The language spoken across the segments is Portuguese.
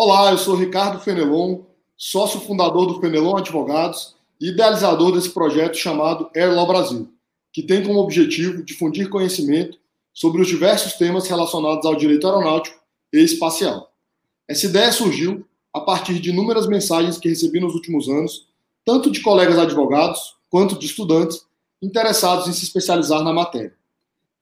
Olá, eu sou Ricardo Fenelon, sócio fundador do Fenelon Advogados e idealizador desse projeto chamado Airlaw Brasil, que tem como objetivo difundir conhecimento sobre os diversos temas relacionados ao direito aeronáutico e espacial. Essa ideia surgiu a partir de inúmeras mensagens que recebi nos últimos anos, tanto de colegas advogados quanto de estudantes interessados em se especializar na matéria.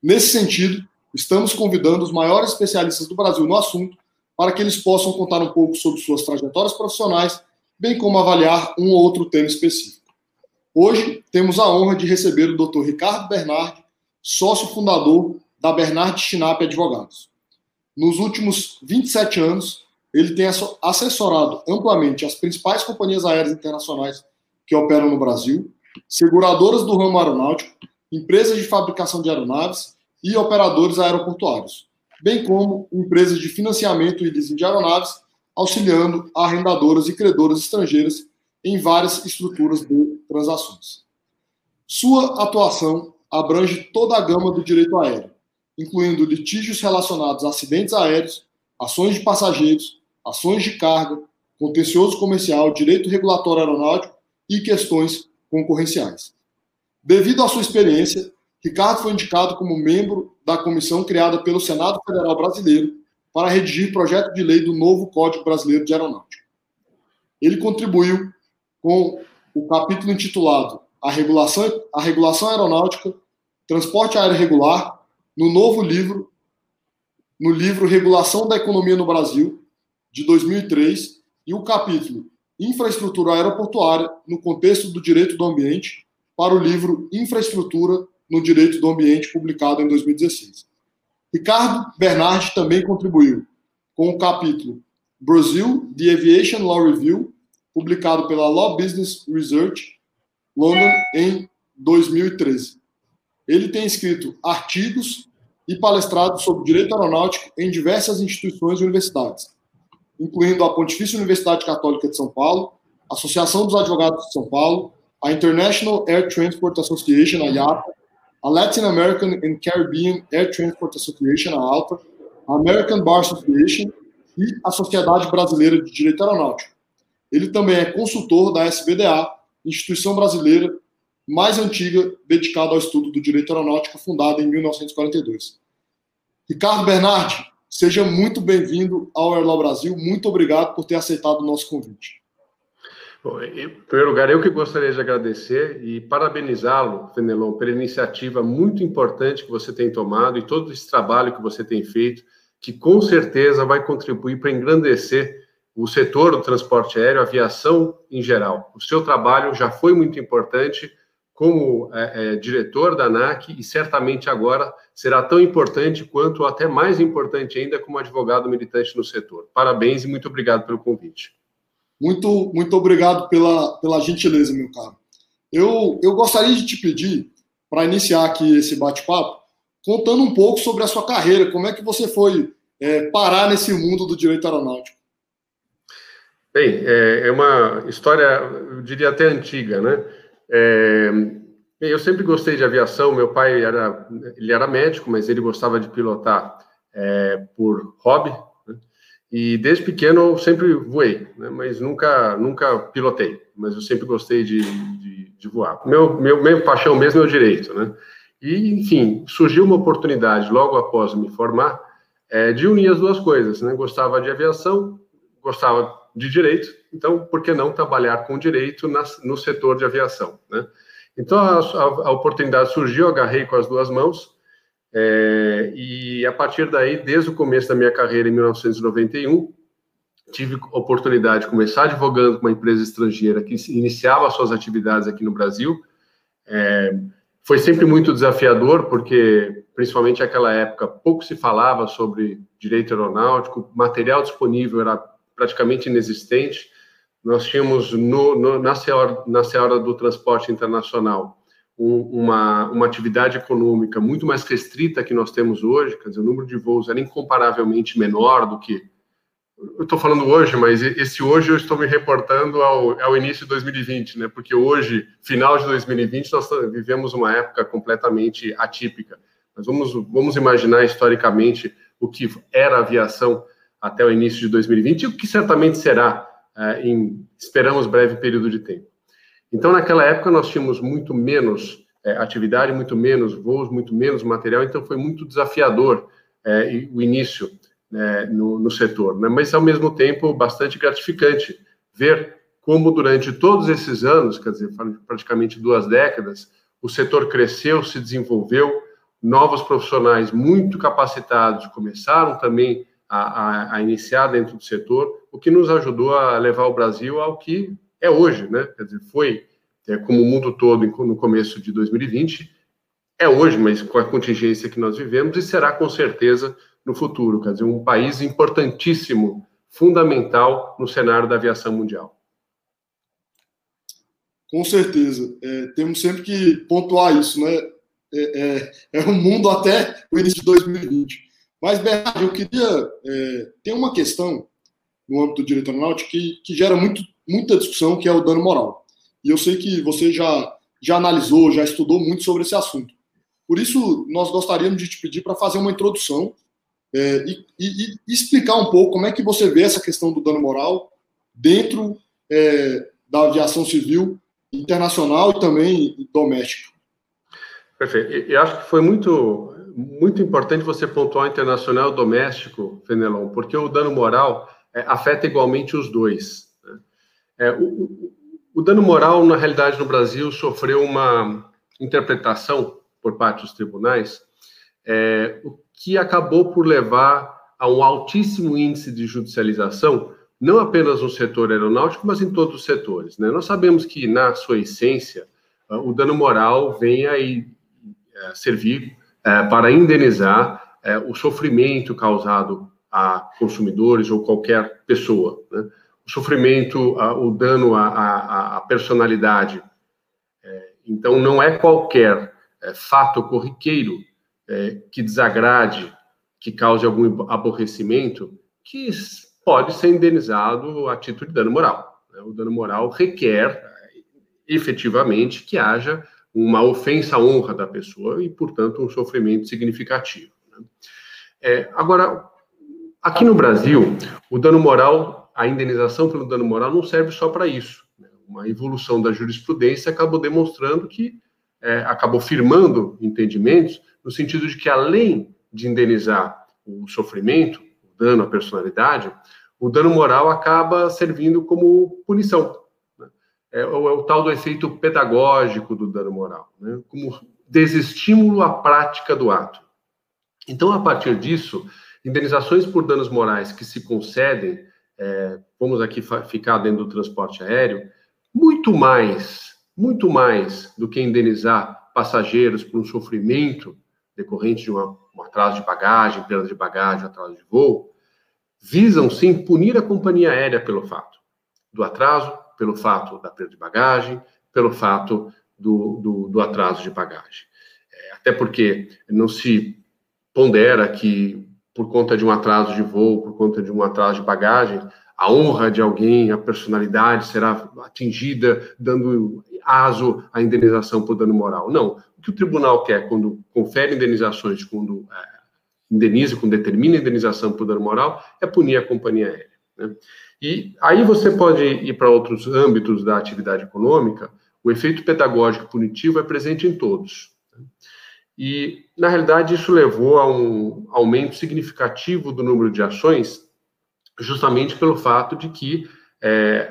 Nesse sentido, estamos convidando os maiores especialistas do Brasil no assunto para que eles possam contar um pouco sobre suas trajetórias profissionais, bem como avaliar um ou outro tema específico. Hoje temos a honra de receber o Dr. Ricardo Bernardi, sócio fundador da Bernardi Chinap Advogados. Nos últimos 27 anos, ele tem assessorado amplamente as principais companhias aéreas internacionais que operam no Brasil, seguradoras do ramo aeronáutico, empresas de fabricação de aeronaves e operadores aeroportuários, bem como empresas de financiamento e leasing de aeronaves, auxiliando arrendadoras e credoras estrangeiras em várias estruturas de transações. Sua atuação abrange toda a gama do direito aéreo, incluindo litígios relacionados a acidentes aéreos, ações de passageiros, ações de carga, contencioso comercial, direito regulatório aeronáutico e questões concorrenciais. Devido à sua experiência, Ricardo foi indicado como membro da comissão criada pelo Senado Federal Brasileiro para redigir projeto de lei do novo Código Brasileiro de Aeronáutica. Ele contribuiu com o capítulo intitulado A Regulação, a Regulação Aeronáutica, Transporte Aéreo Regular, no novo livro, no livro Regulação da Economia no Brasil, de 2003, e o capítulo Infraestrutura Aeroportuária no Contexto do Direito do Ambiente, para o livro Infraestrutura no Direito do Ambiente, publicado em 2016. Ricardo Bernardi também contribuiu com o capítulo Brazil, The Aviation Law Review, publicado pela Law Business Research, London, em 2013. Ele tem escrito artigos e palestrado sobre direito aeronáutico em diversas instituições e universidades, incluindo a Pontifícia Universidade Católica de São Paulo, a Associação dos Advogados de São Paulo, a International Air Transport Association, a IATA, a Latin American and Caribbean Air Transport Association, a ALTA, a American Bar Association e a Sociedade Brasileira de Direito Aeronáutico. Ele também é consultor da SBDA, instituição brasileira mais antiga dedicada ao estudo do direito aeronáutico, fundada em 1942. Ricardo Bernardi, seja muito bem-vindo ao Airlaw Brasil. Muito obrigado por ter aceitado o nosso convite. Bom, em primeiro lugar, eu que gostaria de agradecer e parabenizá-lo, Fenelon, pela iniciativa muito importante que você tem tomado e todo esse trabalho que você tem feito, que com certeza vai contribuir para engrandecer o setor do transporte aéreo, aviação em geral. O seu trabalho já foi muito importante como é, é, diretor da ANAC e certamente agora será tão importante quanto, até mais importante ainda, como advogado militante no setor. Parabéns e muito obrigado pelo convite. Muito, muito obrigado pela, pela gentileza, meu caro. Eu, eu gostaria de te pedir, para iniciar aqui esse bate-papo, contando um pouco sobre a sua carreira, como é que você foi é, parar nesse mundo do direito aeronáutico. Bem, é, é uma história, eu diria até antiga, né? É, eu sempre gostei de aviação. Meu pai era, ele era médico, mas ele gostava de pilotar é, por hobby. E desde pequeno eu sempre voei, né? mas nunca, nunca pilotei. Mas eu sempre gostei de, de, de voar. Meu, meu, meu paixão mesmo é o direito, né? E enfim, surgiu uma oportunidade logo após me formar é, de unir as duas coisas, né? Gostava de aviação, gostava de direito, então por que não trabalhar com direito no setor de aviação, né? Então a, a, a oportunidade surgiu, agarrei com as duas mãos é, e a partir daí, desde o começo da minha carreira em 1991, tive oportunidade de começar advogando com uma empresa estrangeira que iniciava suas atividades aqui no Brasil. É, foi sempre muito desafiador, porque, principalmente naquela época, pouco se falava sobre direito aeronáutico, material disponível era praticamente inexistente. Nós tínhamos no, no, na, seara, na seara do transporte internacional um, uma, uma atividade econômica muito mais restrita que nós temos hoje, quer dizer, o número de voos era incomparavelmente menor do que. Eu estou falando hoje, mas esse hoje eu estou me reportando ao, ao início de 2020, né? Porque hoje, final de 2020, nós vivemos uma época completamente atípica. Mas vamos, vamos imaginar historicamente o que era a aviação até o início de 2020, o que certamente será é, em, esperamos, breve período de tempo. Então, naquela época, nós tínhamos muito menos é, atividade, muito menos voos, muito menos material, então foi muito desafiador é, o início né, no, no, setor, né? mas, ao mesmo tempo, bastante gratificante ver como, durante todos esses anos, quer dizer, praticamente duas décadas, o setor cresceu, se desenvolveu, novos profissionais muito capacitados começaram também a, a, a, iniciar dentro do setor, o que nos ajudou a levar o Brasil ao que é hoje, né? Quer dizer, foi é, como o mundo todo no começo de 2020, é hoje, mas com a contingência que nós vivemos, e será com certeza no futuro, quer dizer, um país importantíssimo, fundamental no cenário da aviação mundial. Com certeza. É, temos sempre que pontuar isso, né? É, é, é um mundo até o início de 2020. Mas, Bernardo, eu queria. É, tem uma questão no âmbito do direito aeronáutico que, que gera muito, muita discussão, que é o dano moral. E eu sei que você já, já analisou, já estudou muito sobre esse assunto. Por isso, nós gostaríamos de te pedir para fazer uma introdução é, e, e, e, explicar um pouco como é que você vê essa questão do dano moral dentro é, da aviação civil internacional e também doméstica. Perfeito. Eu acho que foi muito muito importante você pontuar internacional e doméstico, Fenelon, porque o dano moral é, afeta igualmente os dois. É, o, o, dano moral, na realidade, no Brasil, sofreu uma interpretação por parte dos tribunais, é, o que acabou por levar a um altíssimo índice de judicialização, não apenas no setor aeronáutico, mas em todos os setores. Né? Nós sabemos que, na sua essência, o dano moral vem aí é, servir é, para indenizar é, o sofrimento causado a consumidores ou qualquer pessoa. Né? O sofrimento, a, o dano à, à personalidade. É, então, não é qualquer é, fato corriqueiro é, que desagrade, que cause algum aborrecimento, que pode ser indenizado a título de dano moral. Né? O dano moral requer efetivamente que haja uma ofensa à honra da pessoa e, portanto, um sofrimento significativo. Né? É, agora, aqui no Brasil, o dano moral, a indenização pelo dano moral não serve só para isso. Né? Uma evolução da jurisprudência acabou demonstrando que, é, acabou firmando entendimentos no sentido de que, além de indenizar o sofrimento, o dano à personalidade, o dano moral acaba servindo como punição é, é o tal do efeito pedagógico do dano moral, né? como desestímulo à prática do ato. Então, a partir disso, indenizações por danos morais que se concedem, é, vamos aqui ficar dentro do transporte aéreo, muito mais, muito mais do que indenizar passageiros por um sofrimento decorrente de uma, um atraso de bagagem, perda de bagagem, atraso de voo, visam sim punir a companhia aérea pelo fato do atraso, pelo fato da perda de bagagem, pelo fato do, do, do atraso de bagagem. É, até porque não se pondera que, por conta de um atraso de voo, por conta de um atraso de bagagem, a honra de alguém, a personalidade será atingida, dando aso à indenização por dano moral. Não. O que o tribunal quer quando confere indenizações, quando é, indeniza, quando determina indenização por dano moral, é punir a companhia aérea. Né? E aí você pode ir para outros âmbitos da atividade econômica, o efeito pedagógico punitivo é presente em todos. Né? E, na realidade, isso levou a um aumento significativo do número de ações, justamente pelo fato de que, é,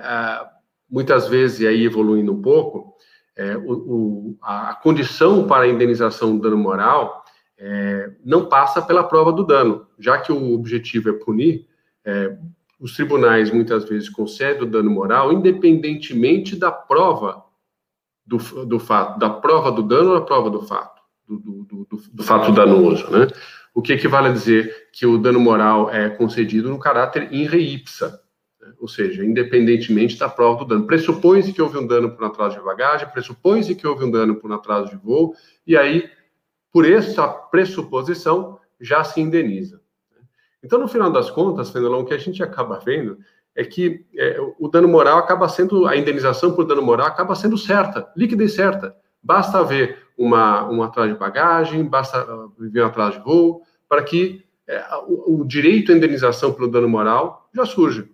muitas vezes, e aí evoluindo um pouco, é, o, o, a condição para a indenização do dano moral é, não passa pela prova do dano, já que o objetivo é punir, é, os tribunais muitas vezes concedem o dano moral, independentemente da prova do, do fato, da prova do dano ou da prova do fato, do, do, do, do fato danoso, né? O que equivale a dizer que o dano moral é concedido no caráter in re ipsa, né? ou seja, independentemente da prova do dano. Pressupõe-se que houve um dano por um atraso de bagagem, pressupõe-se que houve um dano por um atraso de voo, e aí, por essa pressuposição, já se indeniza. Então, no final das contas, Fenelon, o que a gente acaba vendo é que é, o dano moral acaba sendo, a indenização por dano moral acaba sendo certa, líquida e certa. Basta haver uma, um atraso de bagagem, basta ver um atraso de voo, para que é, o, o, direito à indenização pelo dano moral já surge.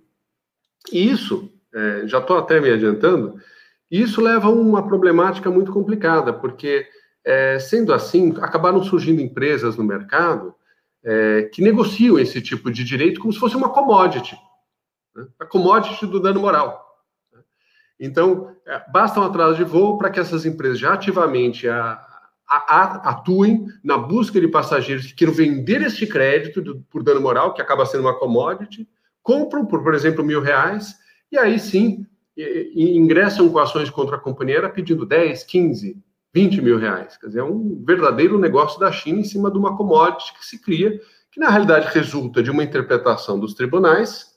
E isso, é, já estou até me adiantando, isso leva a uma problemática muito complicada, porque, é, sendo assim, acabaram surgindo empresas no mercado é, que negociam esse tipo de direito como se fosse uma commodity, né? a commodity do dano moral. Então, é, basta um atraso de voo para que essas empresas já ativamente a, atuem na busca de passageiros que queiram vender este crédito do, por dano moral, que acaba sendo uma commodity, compram por, por exemplo, mil reais, e aí sim e, e ingressam com ações contra a companhia pedindo 10, 15, 20 mil reais. Quer dizer, é um verdadeiro negócio da China em cima de uma commodity que se cria, que na realidade resulta de uma interpretação dos tribunais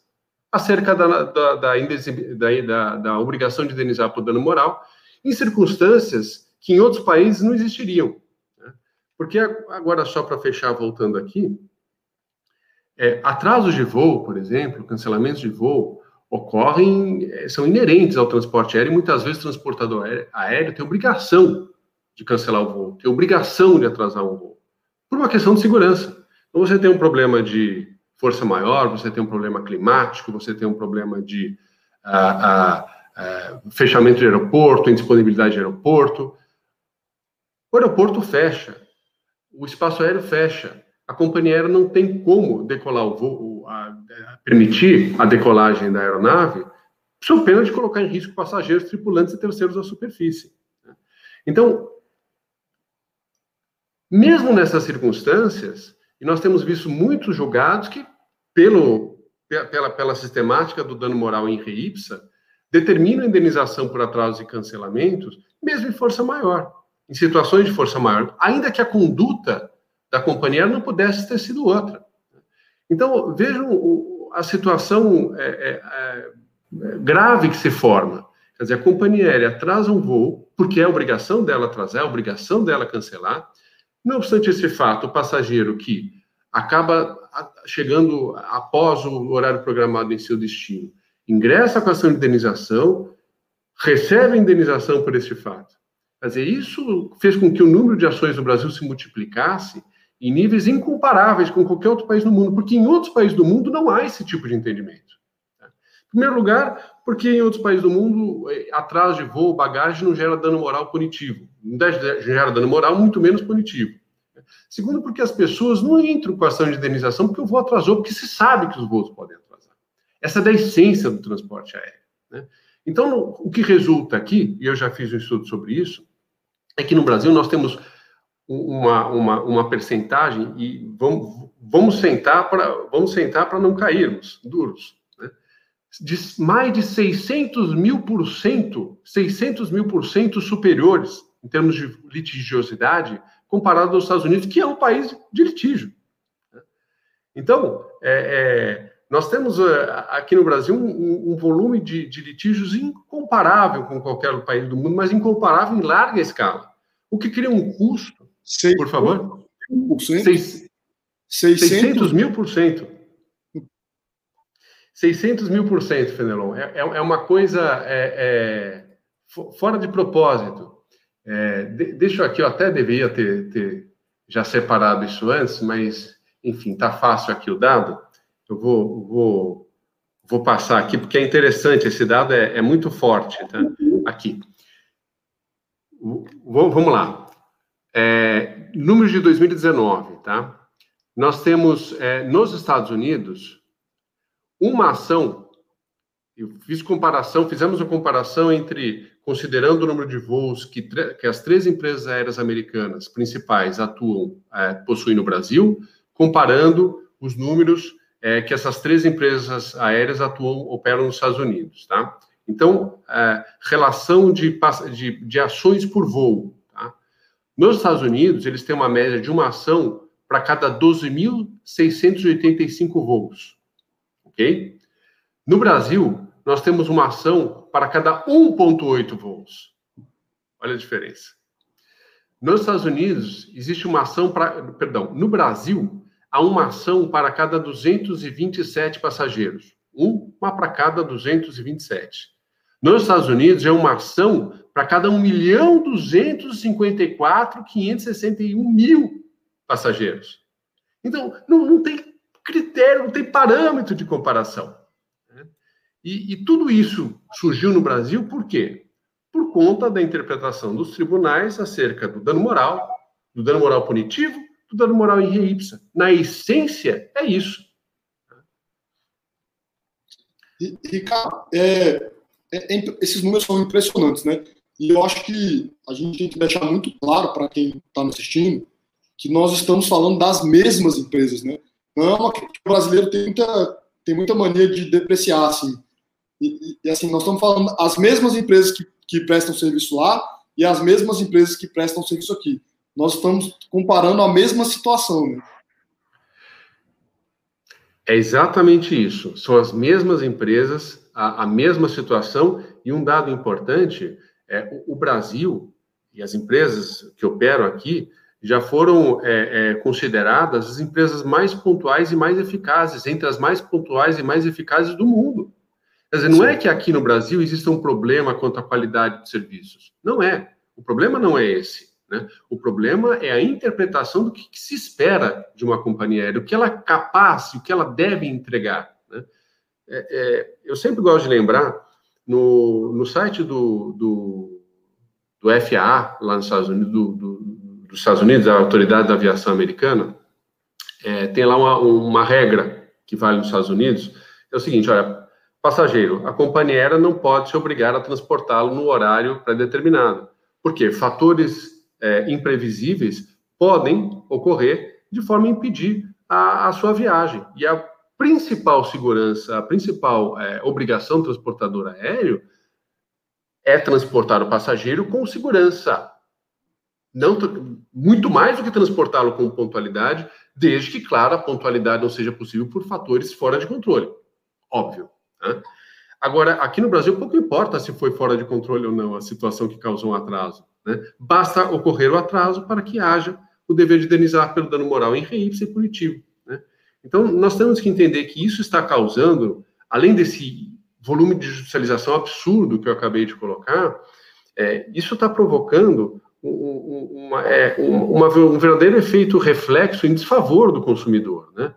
acerca da, da, da, da, da obrigação de indenizar por dano moral, em circunstâncias que em outros países não existiriam. Né? Porque agora, só para fechar, voltando aqui, é, atrasos de voo, por exemplo, cancelamentos de voo, ocorrem, é, são inerentes ao transporte aéreo, e muitas vezes o transportador aéreo tem obrigação de cancelar o voo, tem obrigação de atrasar um voo, por uma questão de segurança. Então, você tem um problema de força maior, você tem um problema climático, você tem um problema de ah, ah, ah, fechamento de aeroporto, indisponibilidade de aeroporto. O aeroporto fecha, o espaço aéreo fecha, a companhia aérea não tem como decolar o voo, a, a permitir a decolagem da aeronave, sob pena de colocar em risco passageiros, tripulantes e terceiros da superfície. Então, mesmo nessas circunstâncias, e nós temos visto muitos julgados que, pelo, pela, pela sistemática do dano moral em reipsa, determinam indenização por atrasos e cancelamentos, mesmo em força maior, em situações de força maior, ainda que a conduta da companhia não pudesse ter sido outra. Então, vejam a situação é, é, é, grave que se forma. Quer dizer, a companhia aérea atrasa um voo, porque é obrigação dela atrasar, é obrigação dela cancelar, não obstante esse fato, o passageiro que acaba chegando após o horário programado em seu destino, ingressa com ação de indenização, recebe a indenização por este fato. Quer dizer, isso fez com que o número de ações no Brasil se multiplicasse em níveis incomparáveis com qualquer outro país do mundo, porque em outros países do mundo não há esse tipo de entendimento. Em primeiro lugar, porque em outros países do mundo, eh, atraso de voo, bagagem não gera dano moral punitivo. Não gera dano moral, muito menos punitivo. Segundo, porque as pessoas não entram com ação de indenização porque o voo atrasou, porque se sabe que os voos podem atrasar. Essa é da essência do transporte aéreo. Né? Então, o que resulta aqui, e eu já fiz um estudo sobre isso, é que no Brasil nós temos uma, uma, uma percentagem e vamos, vamos sentar para vamos sentar para não cairmos duros de mais de 600 mil por cento, 600 mil por cento superiores em termos de litigiosidade comparado aos Estados Unidos, que é um país de litígio. Então, é, é, nós temos é, aqui no Brasil um, um volume de, de, litígios incomparável com qualquer país do mundo, mas incomparável em larga escala. O que cria um custo, Sei, por favor? 600, 600 mil por cento. 600 mil por cento, Fenelon. É, é, é uma coisa é, é fora de propósito. É, de, deixa eu aqui, eu até deveria ter, ter, já separado isso antes, mas, enfim, tá fácil aqui o dado. Eu vou, vou, vou passar aqui, porque é interessante, esse dado é, é muito forte, tá? Aqui. Vamos lá. É, números de 2019, tá? Nós temos, é, nos Estados Unidos, uma ação, eu fiz comparação, fizemos uma comparação entre, considerando o número de voos que, que as três empresas aéreas americanas principais atuam, é, possuem no Brasil, comparando os números é, que essas três empresas aéreas atuam, operam nos Estados Unidos, tá? Então, é, relação de, de, de, ações por voo, tá? Nos Estados Unidos, eles têm uma média de uma ação para cada 12.685 voos ok? No Brasil, nós temos uma ação para cada 1,8 voos. Olha a diferença. Nos Estados Unidos, existe uma ação para. Perdão, no Brasil, há uma ação para cada 227 passageiros. Uma para cada 227. Nos Estados Unidos, é uma ação para cada 1 milhão 254 561 mil passageiros. Então, não, não tem critério, não tem parâmetro de comparação. E, e tudo isso surgiu no Brasil por quê? Por conta da interpretação dos tribunais acerca do dano moral, do dano moral punitivo, do dano moral em re ipsa. Na essência, é isso. Ricardo, é, é, é, esses números são impressionantes, né? E eu acho que a gente tem que deixar muito claro para quem está assistindo que nós estamos falando das mesmas empresas, né? Não é uma que o brasileiro tem muita, tem muita mania de depreciar, assim. E, e, assim, nós estamos falando as mesmas empresas que, que prestam serviço lá e as mesmas empresas que prestam serviço aqui. Nós estamos comparando a mesma situação, né? É exatamente isso. São as mesmas empresas, a, a mesma situação, e um dado importante é o, o Brasil e as empresas que operam aqui já foram é, é, consideradas as empresas mais pontuais e mais eficazes, entre as mais pontuais e mais eficazes do mundo. Quer dizer, não Sim. é que aqui no Brasil exista um problema quanto à qualidade de serviços. Não é. O problema não é esse. Né? O problema é a interpretação do que, que, se espera de uma companhia aérea, o que ela é capaz, o que ela deve entregar. Né? É, é, eu sempre gosto de lembrar, no, no site do, do, do FAA, lá nos Estados Unidos, do, do, dos Estados Unidos, a Autoridade da Aviação Americana, é, tem lá uma, uma regra que vale nos Estados Unidos, é o seguinte, olha, passageiro, a companhia aérea não pode se obrigar a transportá-lo no horário pré-determinado. Por quê? Fatores é, imprevisíveis podem ocorrer de forma a impedir a, a, sua viagem. E a principal segurança, a principal é, obrigação do transportador aéreo é transportar o passageiro com segurança. Não, muito mais do que transportá-lo com pontualidade, desde que, claro, a pontualidade não seja possível por fatores fora de controle. Óbvio. Né? Agora, aqui no Brasil, pouco importa se foi fora de controle ou não a situação que causou um atraso. Né? Basta ocorrer o atraso para que haja o dever de indenizar pelo dano moral em reípse e punitivo. Né? Então, nós temos que entender que isso está causando, além desse volume de judicialização absurdo que eu acabei de colocar, é, isso está provocando uma, é, uma, um verdadeiro efeito reflexo em desfavor do consumidor, né?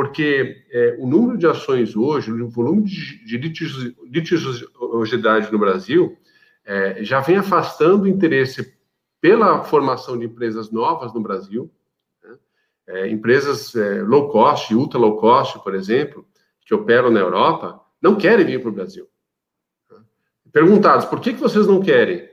Porque é, o número de ações hoje, o volume de, de litigiosidade no Brasil, é, já vem afastando o interesse pela formação de empresas novas no Brasil, né? é, empresas é, low cost, ultra low cost, por exemplo, que operam na Europa, não querem vir para o Brasil. Perguntados, por que, que vocês não querem?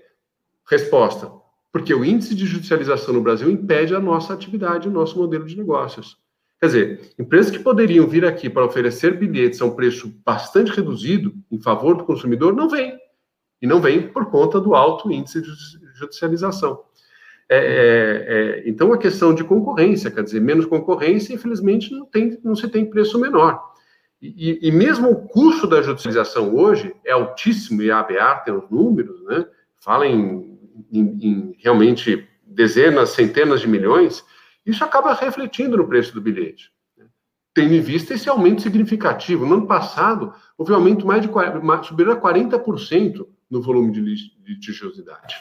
Resposta, porque o índice de judicialização no Brasil impede a nossa atividade, o nosso modelo de negócios. Quer dizer, empresas que poderiam vir aqui para oferecer bilhetes a um preço bastante reduzido em favor do consumidor não vêm e não vem por conta do alto índice de judicialização. É, é, é, então, a questão de concorrência, quer dizer, menos concorrência, infelizmente, não, tem, não se tem preço menor. E, e, mesmo o custo da judicialização hoje é altíssimo, e a ABA tem os números, né, fala em, em, em realmente dezenas, centenas de milhões, isso acaba refletindo no preço do bilhete tendo em vista esse aumento significativo. No ano passado, houve um aumento mais de superior a 40% no volume de litigiosidade.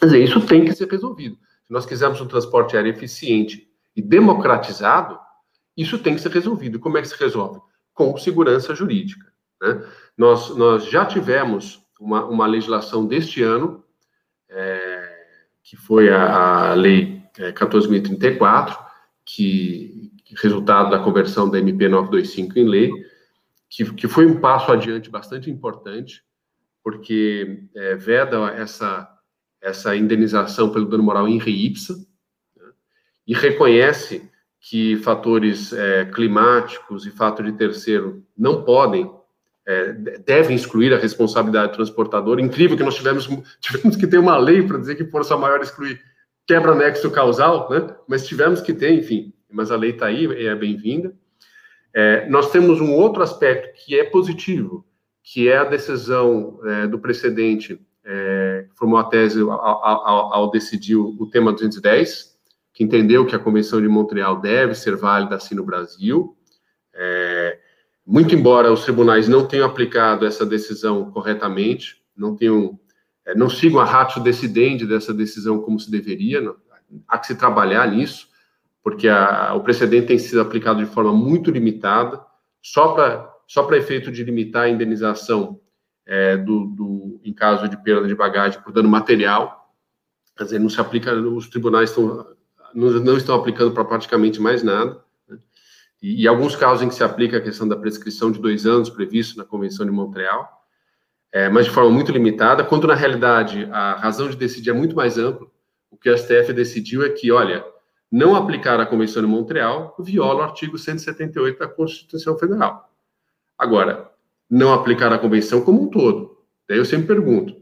Quer dizer, isso tem que ser resolvido. Se nós quisermos um transporte aéreo eficiente e democratizado, isso tem que ser resolvido. Como é que se resolve? Com segurança jurídica. Né? Nós, nós já tivemos uma, uma legislação deste ano, é, que foi a, a Lei é, 14.034, que, resultado da conversão da MP 925 em lei, que, que foi um passo adiante bastante importante, porque é, veda essa, essa indenização pelo dano moral em reipsa né, e reconhece que fatores é, climáticos e fato de terceiro não podem, é, devem excluir a responsabilidade do transportador. Incrível que nós tivemos, tivemos que ter uma lei para dizer que força maior exclui quebra nexo causal, né? mas tivemos que ter, enfim, mas a lei está aí, é bem-vinda. É, nós temos um outro aspecto que é positivo, que é a decisão é, do precedente, é, que formou a tese ao, ao, ao, decidir o tema 210, que entendeu que a Convenção de Montreal deve ser válida assim no Brasil. É, muito embora os tribunais não tenham aplicado essa decisão corretamente, não tenham, não sigam a ratio decidente dessa decisão como se deveria, não, há que se trabalhar nisso, porque a, o precedente tem sido aplicado de forma muito limitada, só para só efeito de limitar a indenização é, do, do, em caso de perda de bagagem por dano material. Quer dizer, não se aplica, os tribunais estão, não, não estão aplicando para praticamente mais nada. Né? E, alguns casos em que se aplica a questão da prescrição de dois anos previsto na Convenção de Montreal, é, mas de forma muito limitada, quando na realidade a razão de decidir é muito mais ampla. O que o STF decidiu é que, olha, não aplicar a Convenção de Montreal viola o artigo 178 da Constituição Federal. Agora, não aplicar a convenção como um todo. Daí eu sempre pergunto,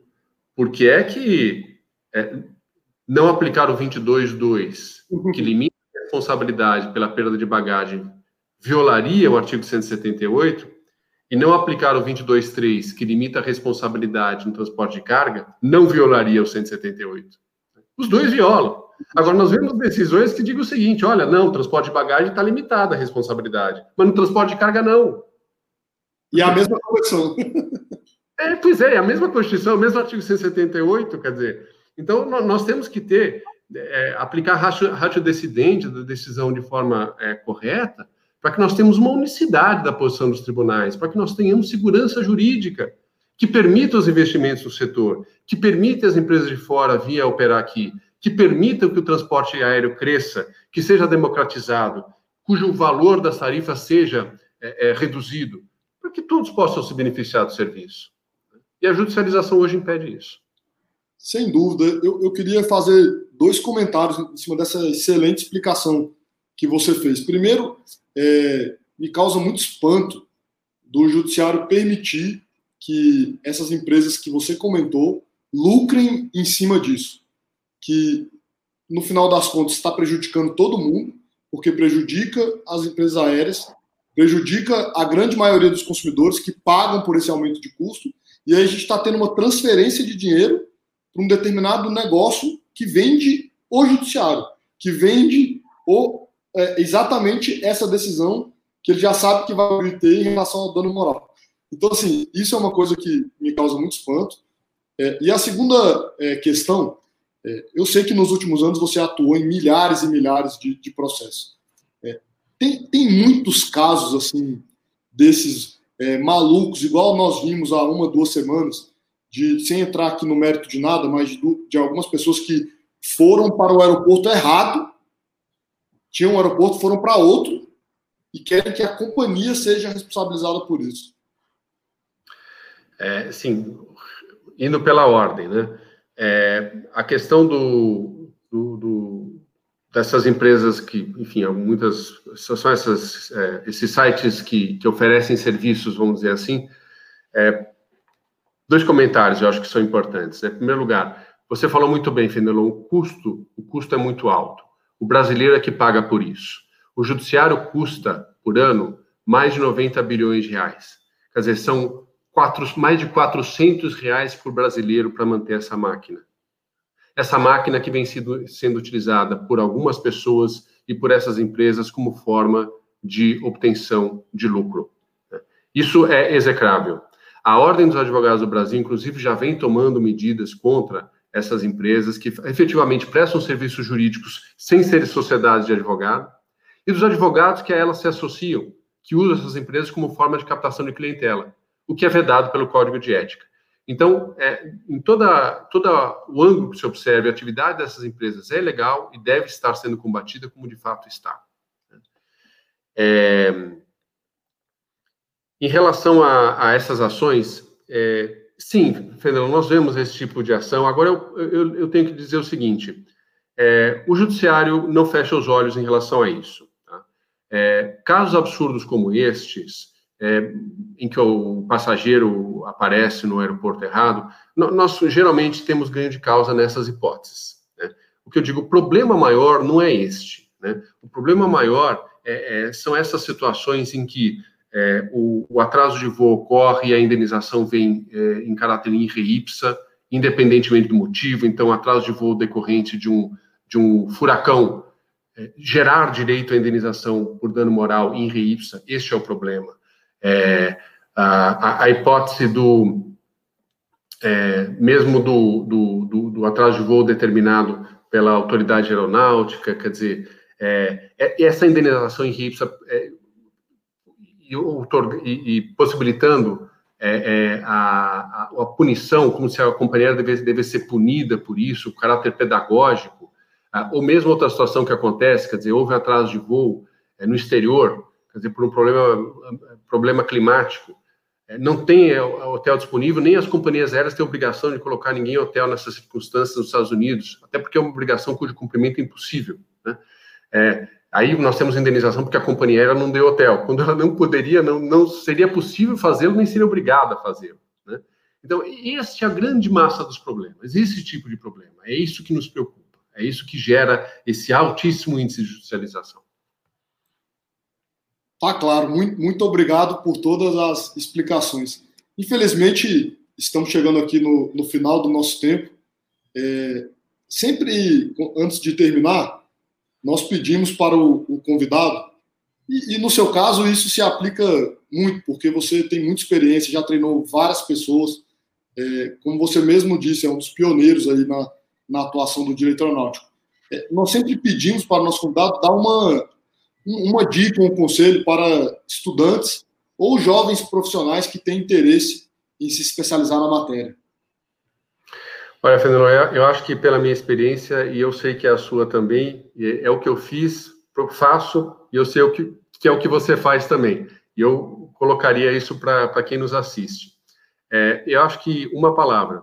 por que é que é, não aplicar o 22.2, que limita a responsabilidade pela perda de bagagem, violaria o artigo 178, e não aplicar o 22.3, que limita a responsabilidade no transporte de carga, não violaria o 178? Os dois violam. Agora, nós vemos decisões que digam o seguinte: olha, não, o transporte de bagagem está limitada a responsabilidade, mas no transporte de carga, não. E a mesma Constituição. É, pois é, a mesma Constituição, o mesmo artigo 178, quer dizer. Então, nós temos que ter, é, aplicar ratio decidente da decisão de forma é, correta, para que nós tenhamos uma unicidade da posição dos tribunais, para que nós tenhamos segurança jurídica que permita os investimentos no setor, que permita as empresas de fora vir operar aqui, que permita que o transporte aéreo cresça, que seja democratizado, cujo valor das tarifas seja é, é reduzido para que todos possam se beneficiar do serviço. E a judicialização hoje impede isso. Sem dúvida. Eu, eu queria fazer dois comentários em cima dessa excelente explicação que você fez. Primeiro, é, me causa muito espanto do judiciário permitir que essas empresas que você comentou lucrem em cima disso. Que, no final das contas, está prejudicando todo mundo, porque prejudica as empresas aéreas, prejudica a grande maioria dos consumidores que pagam por esse aumento de custo, e aí a gente está tendo uma transferência de dinheiro para um determinado negócio que vende o judiciário, que vende o, é, exatamente essa decisão que ele já sabe que vai ter em relação ao dano moral. Então, assim, isso é uma coisa que me causa muito espanto. É, e a segunda é, questão, é, eu sei que nos últimos anos você atuou em milhares e milhares de, de processos. Tem, tem muitos casos assim desses é, malucos, igual nós vimos há uma, duas semanas, de sem entrar aqui no mérito de nada, mas de, de algumas pessoas que foram para o aeroporto errado, tinham um aeroporto, foram para outro e querem que a companhia seja responsabilizada por isso. É, sim, indo pela ordem, né? É, a questão do, do, do dessas empresas que, enfim, muitas são essas, é, esses sites que, que oferecem serviços, vamos dizer assim. É, dois comentários eu acho que são importantes. Né? Em primeiro lugar, você falou muito bem, Fenelon, o custo, o custo é muito alto. O brasileiro é que paga por isso. O judiciário custa, por ano, mais de 90 bilhões de reais. Quer dizer, são quatro, mais de 400 reais por brasileiro para manter essa máquina essa máquina que vem sido, sendo utilizada por algumas pessoas e por essas empresas como forma de obtenção de lucro. Isso é execrável. A Ordem dos Advogados do Brasil, inclusive, já vem tomando medidas contra essas empresas que efetivamente prestam serviços jurídicos sem serem sociedades de advogado, e dos advogados que a elas se associam, que usam essas empresas como forma de captação de clientela, o que é vedado pelo Código de Ética. Então, é, em toda, toda o ângulo que se observe, a atividade dessas empresas é legal e deve estar sendo combatida como de fato está. É, em relação a, a essas ações, é, sim, Fernando, nós vemos esse tipo de ação. Agora, eu, eu, eu tenho que dizer o seguinte: é, o judiciário não fecha os olhos em relação a isso. Tá? É, casos absurdos como estes, é, em que o passageiro aparece no aeroporto errado, nós geralmente temos ganho de causa nessas hipóteses. Né? O que eu digo, o problema maior não é este. Né? O problema maior é, é, são essas situações em que é, o, o, atraso de voo ocorre e a indenização vem é, em caráter in re ipsa, independentemente do motivo. Então, atraso de voo decorrente de um, de um furacão é, gerar direito à indenização por dano moral in re ipsa, este é o problema. É, a, a, hipótese do, é, mesmo do, do, do, do, atraso de voo determinado pela autoridade aeronáutica, quer dizer, É, é, essa indenização em RIPS é, e, possibilitando é, é, a, a, a, punição, como se a companheira devesse, devesse ser punida por isso, o caráter pedagógico, ah, ou mesmo outra situação que acontece, quer dizer, houve atraso de voo é, no exterior, quer dizer, por um problema, problema climático, é, não tem é, hotel disponível, nem as companhias aéreas têm obrigação de colocar ninguém em hotel nessas circunstâncias nos Estados Unidos, até porque é uma obrigação cujo cumprimento é impossível. Né? Aí nós temos indenização porque a companhia aérea não deu hotel. Quando ela não poderia, não, não seria possível fazê-lo, nem seria obrigada a fazê-lo. Né? Então, essa é a grande massa dos problemas, esse tipo de problema. É isso que nos preocupa, é isso que gera esse altíssimo índice de judicialização. Tá claro, muito, muito obrigado por todas as explicações. Infelizmente, estamos chegando aqui no, no final do nosso tempo. É, sempre, antes de terminar, nós pedimos para o, o convidado, e, e, no seu caso isso se aplica muito, porque você tem muita experiência, já treinou várias pessoas, é, como você mesmo disse, é um dos pioneiros aí na, na atuação do direito aeronáutico. É, nós sempre pedimos para o nosso convidado dar uma uma dica, um conselho para estudantes ou jovens profissionais que têm interesse em se especializar na matéria? Olha, Fernando, eu acho que pela minha experiência, e eu sei que é a sua também, é o que eu fiz, faço, e eu sei o que, que é o que você faz também. E eu colocaria isso para quem nos assiste. É, eu acho que uma palavra,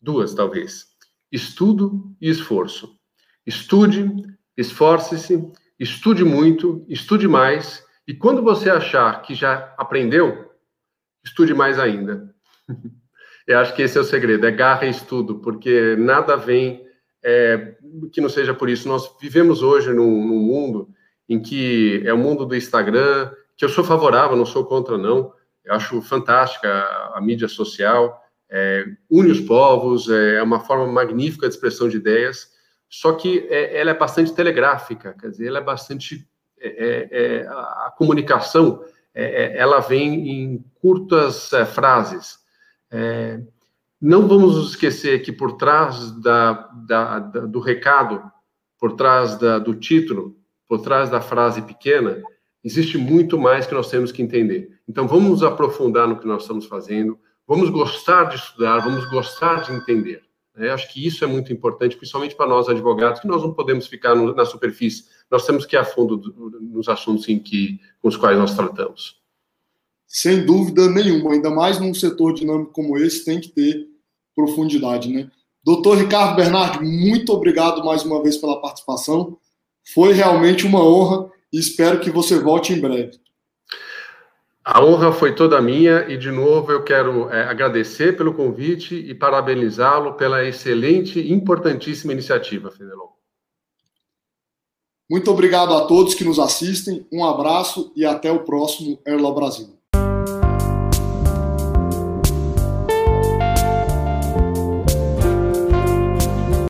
duas talvez: estudo e esforço. Estude, esforce-se estude muito, estude mais, e quando você achar que já aprendeu, estude mais ainda. Eu acho que esse é o segredo, é garra e estudo, porque nada vem é, que não seja por isso. Nós vivemos hoje num, num mundo em que é o mundo do Instagram, que eu sou favorável, não sou contra, não. Eu acho fantástica a, a mídia social, é, une os povos, é, é uma forma magnífica de expressão de ideias, só que é, ela é bastante telegráfica, quer dizer, ela é bastante. É, é, é a comunicação ela vem em curtas frases. Não vamos esquecer que por trás da, da, da, do recado, por trás do título, por trás da frase pequena, existe muito mais que nós temos que entender. Então, vamos nos aprofundar no que nós estamos fazendo, vamos gostar de estudar, vamos gostar de entender. É, acho que isso é muito importante, principalmente para nós advogados, que nós não podemos ficar no, na superfície, nós temos que ir a fundo do, nos assuntos em que, com os quais nós tratamos. Sem dúvida nenhuma, ainda mais num setor dinâmico como esse, tem que ter profundidade, né? Doutor Ricardo Bernardi, muito obrigado mais uma vez pela participação. Foi realmente uma honra e espero que você volte em breve. A honra foi toda minha e, de novo, eu quero é, agradecer pelo convite e parabenizá-lo pela excelente e importantíssima iniciativa, Fenelon. Muito obrigado a todos que nos assistem, um abraço e até o próximo Airlaw Brasil.